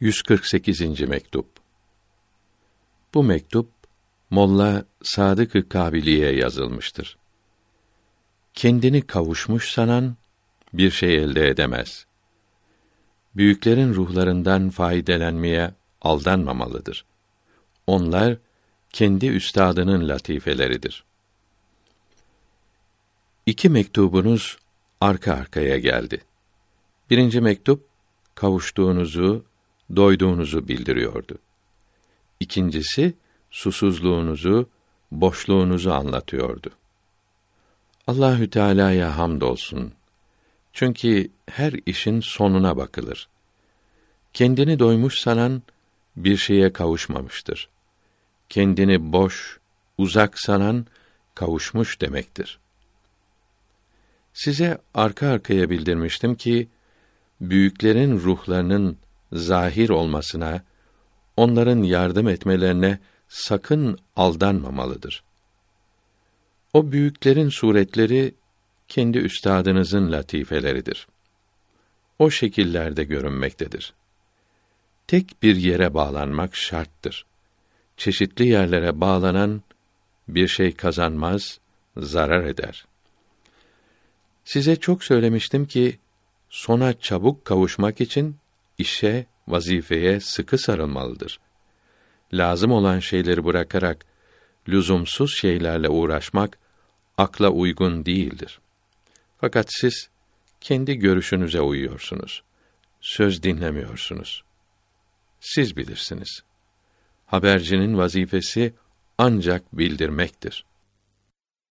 148. mektup. Bu mektup Molla Sadık-ı Kabili'ye yazılmıştır. Kendini kavuşmuş sanan bir şey elde edemez. Büyüklerin ruhlarından faydelenmeye aldanmamalıdır. Onlar kendi üstadının latifeleridir. İki mektubunuz arka arkaya geldi. Birinci mektup kavuştuğunuzu, doyduğunuzu bildiriyordu. İkincisi susuzluğunuzu, boşluğunuzu anlatıyordu. Allahü Teala'ya hamdolsun. Çünkü her işin sonuna bakılır. Kendini doymuş sanan bir şeye kavuşmamıştır. Kendini boş, uzak sanan kavuşmuş demektir. Size arka arkaya bildirmiştim ki büyüklerin ruhlarının zahir olmasına, onların yardım etmelerine sakın aldanmamalıdır. O büyüklerin suretleri kendi üstadınızın latifeleridir. O şekillerde görünmektedir. Tek bir yere bağlanmak şarttır. Çeşitli yerlere bağlanan bir şey kazanmaz, zarar eder. Size çok söylemiştim ki sona çabuk kavuşmak için işe, vazifeye sıkı sarılmalıdır. Lazım olan şeyleri bırakarak lüzumsuz şeylerle uğraşmak akla uygun değildir. Fakat siz kendi görüşünüze uyuyorsunuz. Söz dinlemiyorsunuz. Siz bilirsiniz. Habercinin vazifesi ancak bildirmektir.